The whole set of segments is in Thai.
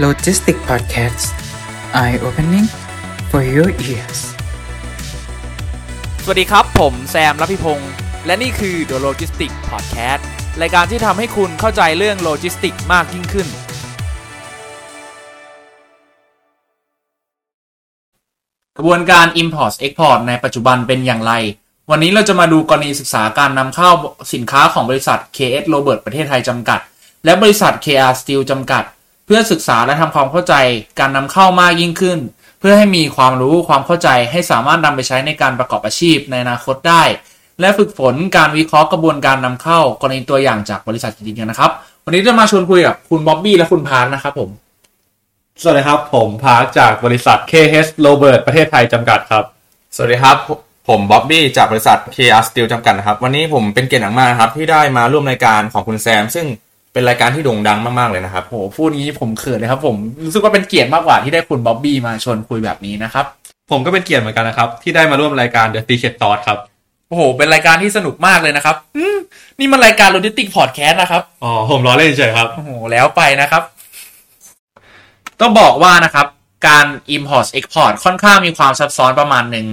Logistic Podcast Eye Opening for your ears สวัสดีครับ ผมแซมรัพิพงศ์และนี่คือ The Logistic Podcast รายการที่ทำให้คุณเข้าใจเรื่องโลจิสติกมากยิ่งขึ้น กระบวนการ Import Export ในปัจจุบันเป็นอย่างไร วันนี้เราจะมาดูกรณีศึกษาการนำเข้าสินค้าของบริษัท KS Robert ประเทศไทยจำกัด และบริษัท KR Steel จำกัด เพื่อศึกษาและทำความเข้าใจการนำเข้ามากยิ่งขึ้น เพื่อให้มีความรู้ความเข้าใจให้สามารถนำไปใช้ในการประกอบอาชีพในอนาคตได้ และฝึกฝนการวิเคราะห์กระบวนการนำเข้ากรณีตัวอย่างจากบริษัทจริงๆกันนะครับ วันนี้จะมาชวนคุยกับคุณบ๊อบบี้และคุณพานนะครับผมสวัสดีครับ ผมพาร์คจากบริษัท KH Robert ประเทศไทยจำกัดครับ สวัสดีครับ ผมบ๊อบบี้จากบริษัท KR Steel จำกัดนะครับ วันนี้ผมเป็นเกียรติอย่างมากนะครับ ที่ได้มาร่วมรายการของคุณแซม ซึ่ง เป็นรายการที่โด่งดังมาก ๆ เลยนะครับ โหพูดงี้ผมเขินเลยครับ ผมรู้สึกว่าเป็นเกียรติมากกว่าที่ได้คุณบ๊อบบี้มาชวนคุยแบบนี้นะครับ ผมก็เป็นเกียรติเหมือนกันนะครับ ที่ได้มาร่วมรายการ The Secret Sauce ครับ โอ้โห เป็นรายการที่สนุกมากเลยนะครับอืมนี่มันรายการ Logistic Podcast นะครับ อ๋อ ผมล้อเล่นเฉยครับ โอ้โห แล้วไปนะครับ ต้องบอกว่านะครับ การ Import Export ค่อนข้างมีความซับซ้อนประมาณหนึ่ง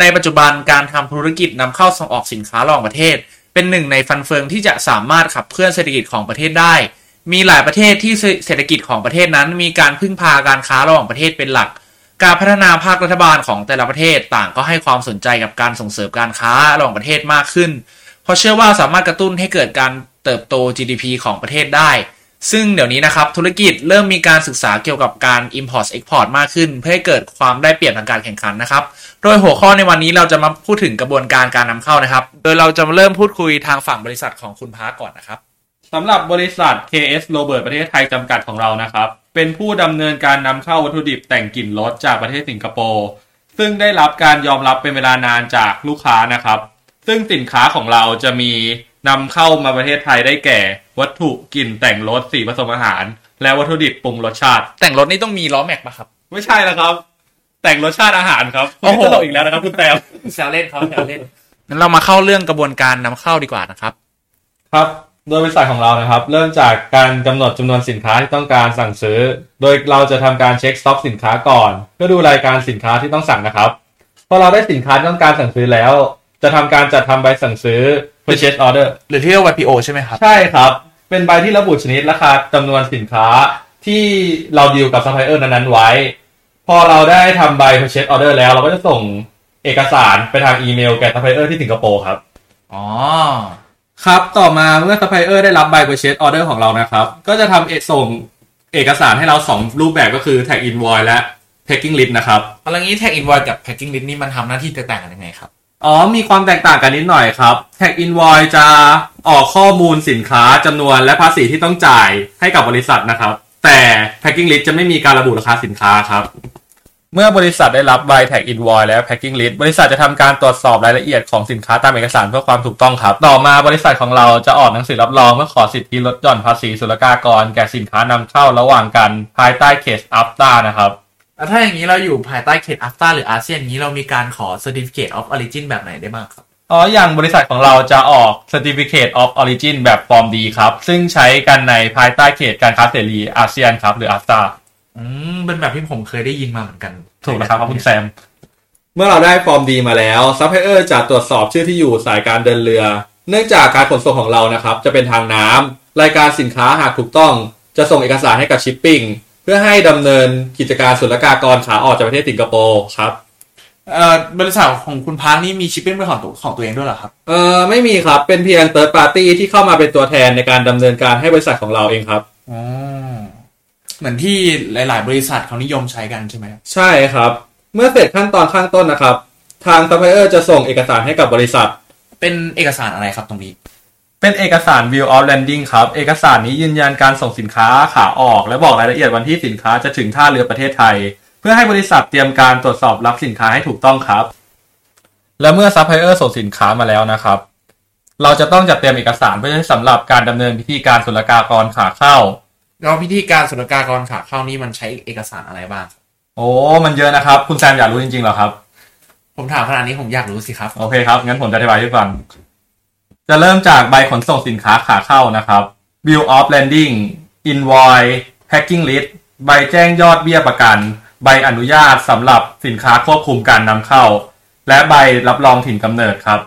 ในปัจจุบันการทำธุรกิจนำเข้าส่งออกสินค้าระหว่างประเทศ เป็นหนึ่งในฟันเฟืองที่จะสามารถขับเคลื่อนเศรษฐกิจของประเทศได้ มีหลายประเทศที่เศรษฐกิจของประเทศนั้น มีการพึ่งพาการค้าระหว่างประเทศเป็นหลัก การพัฒนาภาครัฐบาลของแต่ละประเทศต่างก็ให้ความสนใจกับการส่งเสริมการค้าระหว่างประเทศมากขึ้น เพราะเชื่อว่าสามารถกระตุ้นให้เกิดการเติบโต GDP ของประเทศได้ ซึ่งเดี๋ยวนี้นะครับธุรกิจเริ่มมีการศึกษาเกี่ยวกับการ Import Export มากขึ้น เพื่อให้เกิดความได้เปรียบทางการแข่งขันนะครับ โดยหัวข้อในวันนี้เราจะมาพูดถึงกระบวนการการนำเข้านะครับ โดยเราจะเริ่มพูดคุยทางฝั่งบริษัทของคุณพาก่อนนะครับสำหรับบริษัท KS Robert ประเทศไทยจำกัดของเรานะครับ เป็นผู้ดำเนินการนำเข้าวัตถุดิบแต่งกลิ่นรถจากประเทศสิงคโปร์ซึ่งได้รับการยอมรับเป็นเวลานานจากลูกค้านะครับ ซึ่งสินค้าของเราจะมี นำเข้ามาประเทศไทยได้แก่ วัตถุกลิ่นแต่งรถสีผสมอาหาร และวัตถุดิบปรุงรสชาติ แต่งรถนี่ต้องมีล้อแม็กปะครับ ไม่ใช่แล้วครับ แต่งรสชาติอาหารครับโอ้โหไม่ตลกอีกแล้วนะครับ คุณแต้มแซวเล่นเขาแซวเล่นงั้นเรามาเข้าเรื่องกระบวนการนำเข้าดีกว่านะครับ ครับ โดยบริษัทของเรานะครับ เริ่มจากการกำหนดจำนวนสินค้าที่ต้องการสั่งซื้อ โดยเราจะทำการเช็คสต็อกสินค้าก่อน เพื่อดูรายการสินค้าที่ต้องสั่งนะครับพอเราได้สินค้าที่ต้องการสั่งซื้อแล้ว จะทำการจัดทำใบสั่งซื้อ purchase order หรือที่เรียกว่า PO ใช่ไหมครับ ใช่ครับ เป็นใบที่ระบุชนิดราคาจำนวนสินค้าที่เราดีลกับซัพพลายเออร์นั้นๆไว้ พอเราได้ทำใบ purchase order แล้ว เราก็จะส่งเอกสารไปทางอีเมลแก่ซัพพลายเออร์ที่สิงคโปร์ครับ อ๋อ ครับ ต่อมาเมื่อซัพพลายเออร์ได้รับใบ purchase order ของเรานะครับ ก็จะทำเอกส่งเอกสารให้เรา2รูปแบบก็คือ tax invoice และ packing list นะครับเอาละงี้ tax invoice กับ packing list นี่มันทำหน้าที่แตกต่างกันยังไงครับ อ๋อ มีความแตกต่างกันนิดหน่อยครับ tax invoice จะออกข้อมูลสินค้าจำนวนและภาษีที่ต้องจ่ายให้กับบริษัทนะครับ แต่ packing list จะไม่มีการระบุราคาสินค้าครับ เมื่อบริษัทได้รับใบ tag invoice และ packing list บริษัทจะทำการตรวจสอบรายละเอียดของสินค้าตามเอกสารเพื่อความถูกต้องครับ ต่อมาบริษัทของเราจะออกหนังสือรับรองเพื่อขอสิทธิลดหย่อนภาษีศุลกากร แก่สินค้านำเข้าระหว่างกันภายใต้เคสอัฟตานะครับ แล้วถ้าอย่างนี้เราอยู่ภายใต้เขตอัฟตาหรืออาเซียนอย่างนี้เรามีการขอ certificate of origin แบบไหนได้บ้างครับ อ๋อ อย่างบริษัทของเราจะออก Certificate of Origin แบบ Form D ครับ ซึ่งใช้กันในภายใต้เขตการค้าเสรีอาเซียนครับ หรือ AFTA อืม เป็นแบบที่ผมเคยได้ยินมาเหมือนกัน ถูกนะครับคุณแซม เมื่อเราได้ Form D มาแล้วซัพพลายเออร์จะตรวจสอบชื่อที่อยู่สายการเดินเรือ เนื่องจากการขนส่งของเรานะครับ จะเป็นทางน้ำรายการสินค้าหากถูกต้อง จะส่งเอกสารให้กับชิปปิ้งเพื่อให้ดำเนินกิจการศุลกากรขาออกจากประเทศสิงคโปร์ครับเอ่อบริษัทของคุณพาร์คนี่มีชิปปิ้งเป็นของตัวของตัวเองด้วยเหรอครับ เอ่อไม่มีครับ เป็นเพียง third party ที่เข้ามาเป็นตัวแทนในการดำเนินการให้บริษัทของเราเองครับอ๋อเหมือนที่หลาย ๆ บริษัทเขานิยมใช้กันใช่ไหมครับใช่ครับ เมื่อเสร็จขั้นตอนข้างต้นนะครับ ทางซัพพลายเออร์จะส่งเอกสารให้กับบริษัท เป็นเอกสารอะไรครับตรงนี้ เป็นเอกสาร Bill of Lading ครับ เอกสารนี้ยืนยันการส่งสินค้าขาออก และบอกรายละเอียดวันที่สินค้าจะถึงท่าเรือประเทศไทย เพื่อให้บริษัทเตรียมการตรวจสอบรับสินค้าให้ถูกต้องครับ และเมื่อซัพพลายเออร์ส่งสินค้ามาแล้วนะครับ เราจะต้องจัดเตรียมเอกสารเพื่อสำหรับการดำเนินพิธีการศุลกากรขาเข้าแล้วพิธีการศุลกากรขาเข้านี่มันใช้เอกสารอะไรบ้าง โอ้ มันเยอะนะครับ คุณแซมอยากรู้จริงๆเหรอครับ ผมถามขนาดนี้ผมอยากรู้สิครับ โอเคครับ งั้นผมจะอธิบายให้ฟัง จะเริ่มจากใบขนส่งสินค้าขาเข้านะครับ Bill of Lading Invoice Packing List ใบแจ้งยอดเบี้ยประกัน ใบอนุญาตสำหรับสินค้าควบคุมการนำเข้า และใบรับรองถิ่นกำเนิดครับ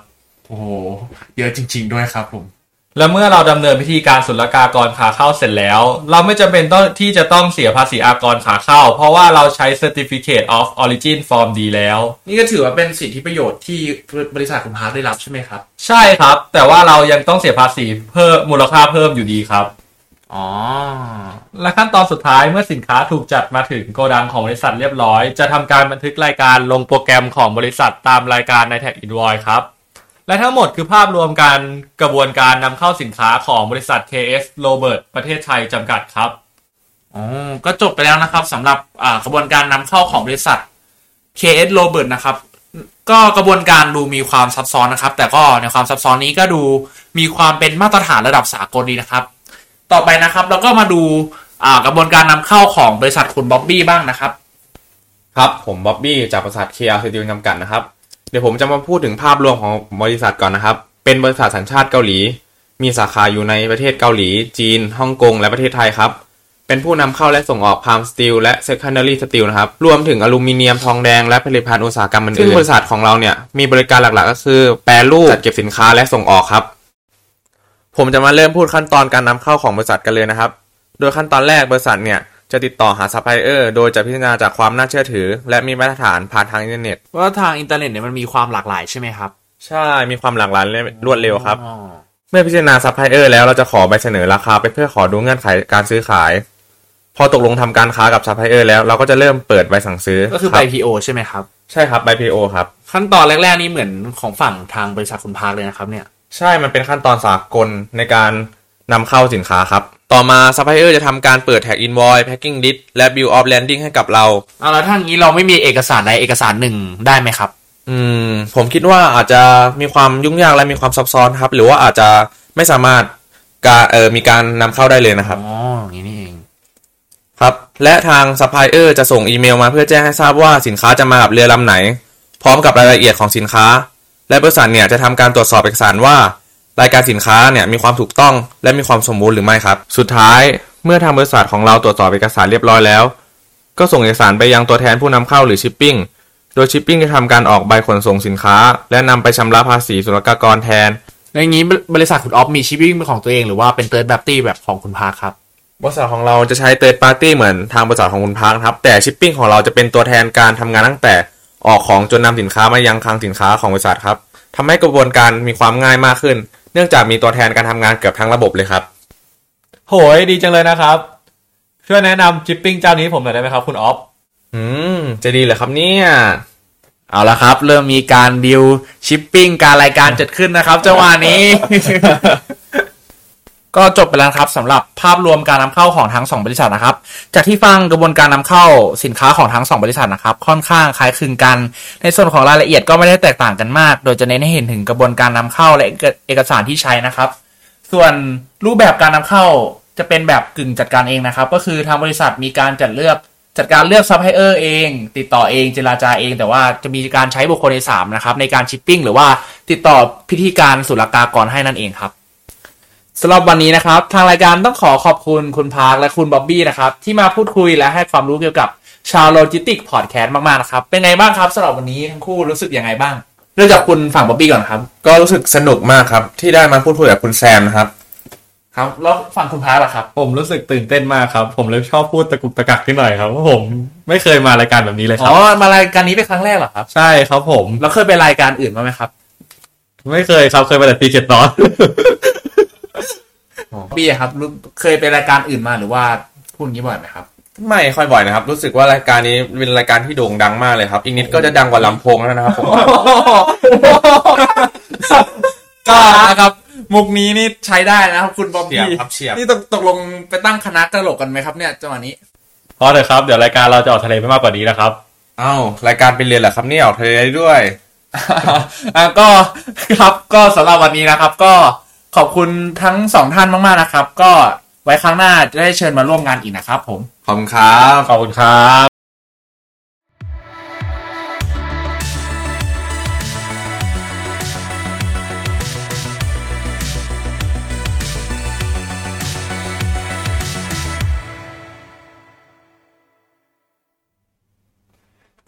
โอ้โหเยอะจริง ๆ ด้วยครับผม และเมื่อเราดำเนินพิธีการศุลกากรขาเข้าเสร็จแล้ว เราไม่จำเป็นต้องที่จะต้องเสียภาษีอากรขาเข้า เพราะว่าเราใช้ Certificate of Origin Form D แล้ว นี่ก็ถือว่าเป็นสิทธิประโยชน์ที่บริษัทคุณพาร์ทได้รับใช่ไหมครับ ใช่ครับ แต่ว่าเรายังต้องเสียภาษีเพิ่มมูลค่าเพิ่มอยู่ดีครับอ๋อและขั้นตอนสุดท้ายเมื่อสินค้าถูกจัดมาถึงโกดังของบริษัทเรียบร้อย จะทำการบันทึกรายการลงโปรแกรมของบริษัทตามรายการในแท็ก Invoice ครับ และทั้งหมดคือภาพรวมการกระบวนการนำเข้าสินค้าของบริษัท KS Robert ประเทศไทยจำกัดครับอ๋อก็จบไปแล้วนะครับสำหรับกระบวนการนำเข้าของบริษัท KS Robert นะครับ ก็กระบวนการดูมีความซับซ้อนนะครับ แต่ก็ในความซับซ้อนนี้ก็ดูมีความเป็นมาตรฐานระดับสากลดีนะครับ ต่อไปนะครับเราก็มาดูกระบวนการนำเข้าของบริษัทคุณบ๊อบบี้บ้างนะครับ ครับผมบ๊อบบี้จากบริษัท KR Steel จำกัดนะครับ เดี๋ยวผมจะมาพูดถึงภาพรวมของบริษัทก่อนนะครับ เป็นบริษัทสัญชาติเกาหลี มีสาขาอยู่ในประเทศเกาหลี จีน ฮ่องกง และประเทศไทยครับ เป็นผู้นำเข้าและส่งออกพามสตีลและ secondary steel นะครับ รวมถึงอลูมิเนียม ทองแดง และผลิตภัณฑ์อุตสาหกรรมอื่นๆซึ่งบริษัทของเราเนี่ย มีบริการหลักๆ ก็คือ แปรรูป จัดเก็บสินค้า และส่งออกครับ ผมจะมาเริ่มพูดขั้นตอนการนำเข้าของบริษัทกันเลยนะครับ โดยขั้นตอนแรกบริษัทเนี่ย จะติดต่อหาซัพพลายเออร์โดยจะพิจารณาจากความน่าเชื่อถือ และมีมาตรฐานผ่านทางอินเทอร์เน็ต ว่าทางอินเทอร์เน็ตเนี่ยมันมีความหลากหลายใช่ไหมครับ ใช่ มีความหลากหลายและรวดเร็วครับอ๋อเมื่อพิจารณาซัพพลายเออร์แล้วเราจะขอใบเสนอราคาไปเพื่อขอดูเงื่อนไขการซื้อขาย พอตกลงทำการค้ากับซัพพลายเออร์แล้วเราก็จะเริ่มเปิดใบสั่งซื้อ ก็คือคใบรับ PO ใช่ไหมครับ ใช่ครับใบ PO ครับ ขั้นตอนแรกๆนี่เหมือนของฝั่งทางบริษัทคุณพาร์คเลยนะครับเนี่ย ใช่ มันเป็นขั้นตอนสากลในการ นำเข้าสินค้าครับ ต่อมาซัพพลายเออร์จะทำการเปิด tax invoice packing list และ bill of lading ให้กับเรา เอาแล้วถ้างี้เราไม่มีเอกสารใดเอกสารหนึ่งได้ไหมครับ อืม ผมคิดว่าอาจจะมีความยุ่งยากและมีความซับซ้อนครับ หรือว่าอาจจะไม่สามารถการเออมีการนำเข้าได้เลยนะครับ อ๋ออย่างนี้นี่เอง ครับ และทางซัพพลายเออร์จะส่งอีเมลมาเพื่อแจ้งให้ทราบว่าสินค้าจะมากับเรือลำไหน พร้อมกับรายละเอียดของสินค้า และบริษัทเนี่ยจะทำการตรวจสอบเอกสารว่า รายการสินค้าเนี่ยมีความถูกต้องและมีความสมบูรณ์หรือไม่ครับ สุดท้ายเมื่อทางบริษัทของเราตรวจสอบเอกสารเรียบร้อยแล้ว ก็ส่งเอกสารไปยังตัวแทนผู้นำเข้าหรือชิปปิ้งโดยชิปปิ้งจะทำการออกใบขนส่งสินค้า และนำไปชำระภาษีศุลกากรแทนในงี้บริษัทคุณบ๊อบมีชิปปิ้งเป็นของตัวเองหรือว่าเป็น third party แบบของคุณพาร์คครับบริษัทของเราจะใช้ third party เหมือนทางบริษัทของคุณพาร์คนะครับ แต่ชิปปิ้งของเราจะเป็นตัวแทนการทำงานตั้งแต่ออกของจนนำสินค้ามายังคลังสินค้าของบริษัทครับทำให้กระบวนการมีความง่ายมากขึ้น เนื่องจากมีตัวแทนการทำงานเกือบทั้งระบบเลยครับ โหยดีจังเลยนะครับ ช่วยแนะนำจิปปิ้งเจ้านี้ผมหน่อยได้ไหมครับคุณออฟอืม จะดีเหรอครับเนี่ย เอาละครับ เริ่มมีการดิวชิปปิ้งการรายการจัดขึ้นนะครับจังหวะนี้ ก็จบไปแล้วครับสำหรับภาพรวมการนำเข้าของทั้งสองบริษัทนะครับ จากที่ฟังกระบวนการนำเข้าสินค้าของทั้งสองบริษัทนะครับ ค่อนข้างคล้ายคลึงกัน ในส่วนของรายละเอียดก็ไม่ได้แตกต่างกันมาก โดยจะเน้นให้เห็นถึงกระบวนการนำเข้าและเอกสารที่ใช้นะครับ ส่วนรูปแบบการนำเข้าจะเป็นแบบกึ่งจัดการเองนะครับ ก็คือทางบริษัทมีการจัดเลือกจัดการเลือกซัพพลายเออร์เอง ติดต่อเองเจราจาเอง แต่ว่าจะมีการใช้บุคคลที่สามนะครับในการชิปปิ้งหรือว่าติดต่อพิธีการศุลกากรให้นั่นเองครับ สำหรับวันนี้นะครับ ทางรายการต้องขอขอบคุณคุณพาร์คและคุณบ๊อบบี้นะครับ ที่มาพูดคุยและให้ความรู้เกี่ยวกับชาวโลจิสติกพอดแคสต์มากๆนะครับ เป็นไงบ้างครับสำหรับวันนี้ทั้งคู่รู้สึกยังไงบ้าง เริ่มจากคุณฝั่งบ๊อบบี้ก่อนครับ ก็รู้สึกสนุกมากครับ ที่ได้มาพูดคุยกับคุณแซมนะครับ ครับแล้วฝั่งคุณพาร์คล่ะครับ ผมรู้สึกตื่นเต้นมากครับ ผมเลยชอบพูดตะกุกตะกักนิดหน่อยครับเพราะผมไม่เคยมารายการแบบนี้เลยคอ๋รับมารายการนี้เป็นครั้งแรกเหรอครับใช่ครับผม แล้วเคยไปรายการอื่นมาไหมครับ ไม่เคยครับเคยไปแต่ตีเจ็ดตอน บี้อะครับรู้เคยไปรายการอื่นมาหรือว่าพูดอย่างนี้บ่อยไหมครับ ไม่ค่อยบ่อยนะครับ รู้สึกว่ารายการนี้เป็นรายการที่โด่งดังมากเลยครับอีกนิดก็จะดังกว่าลำโพงแล้วนะครับผมก็นะครับมุกนี้นี่ใช้ได้นะครับคุณบอมเฉียบบี้ครับเฉียบ นี่ตกตกลงไปตั้งคณะตลกกันไหมครับเนี่ยจังหวะนี้ พอเถอะครับ เดี๋ยวรายการเราจะออกทะเลไม่มากกว่านี้นะครับ เอ้ารายการเป็นเรียนเหรอครับเนี่ยออกทะเลได้ด้วย อะก็ครับก็สำหรับวันนี้นะครับ ก็ ขอบคุณทั้งสองท่านมากๆนะครับ ก็ไว้ครั้งหน้าจะได้เชิญมาร่วมงานอีกนะครับผม ขอบคุณครับ ขอบคุณครับ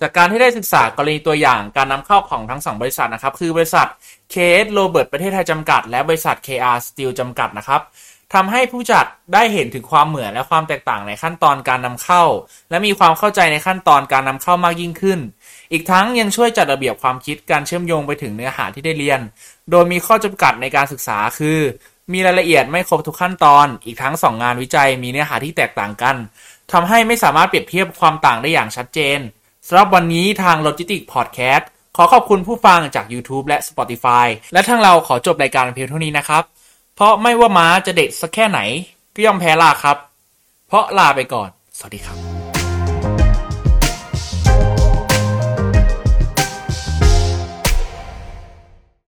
จากการที่ได้ศึกษากรณีตัวอย่างการนำเข้าของทั้งสองบริษัทนะครับ คือบริษัท KS Robert ประเทศไทยจำกัด และบริษัท KR Steel จำกัดนะครับทำให้ผู้จัดได้เห็นถึงความเหมือนและความแตกต่างในขั้นตอนการนำเข้า และมีความเข้าใจในขั้นตอนการนำเข้ามากยิ่งขึ้น อีกทั้งยังช่วยจัดระเบียบความคิดการเชื่อมโยงไปถึงเนื้อหาที่ได้เรียน โดยมีข้อจำกัดในการศึกษาคือ มีรายละเอียดไม่ครบทุกขั้นตอน อีกทั้งสองงานวิจัยมีเนื้อหาที่แตกต่างกันทำให้ไม่สามารถเปรียบเทียบความต่างได้อย่างชัดเจนสำหรับวันนี้ทาง Logistic Podcast ขอขอบคุณผู้ฟังจาก YouTube และ Spotify และทั้งเราขอจบรายการเพียงเท่านี้นะครับ เพราะไม่ว่าม้าจะเด็ดสักแค่ไหนก็ย่อมแพ้ลาครับ เพราะลาไปก่อน สวัสดีครับ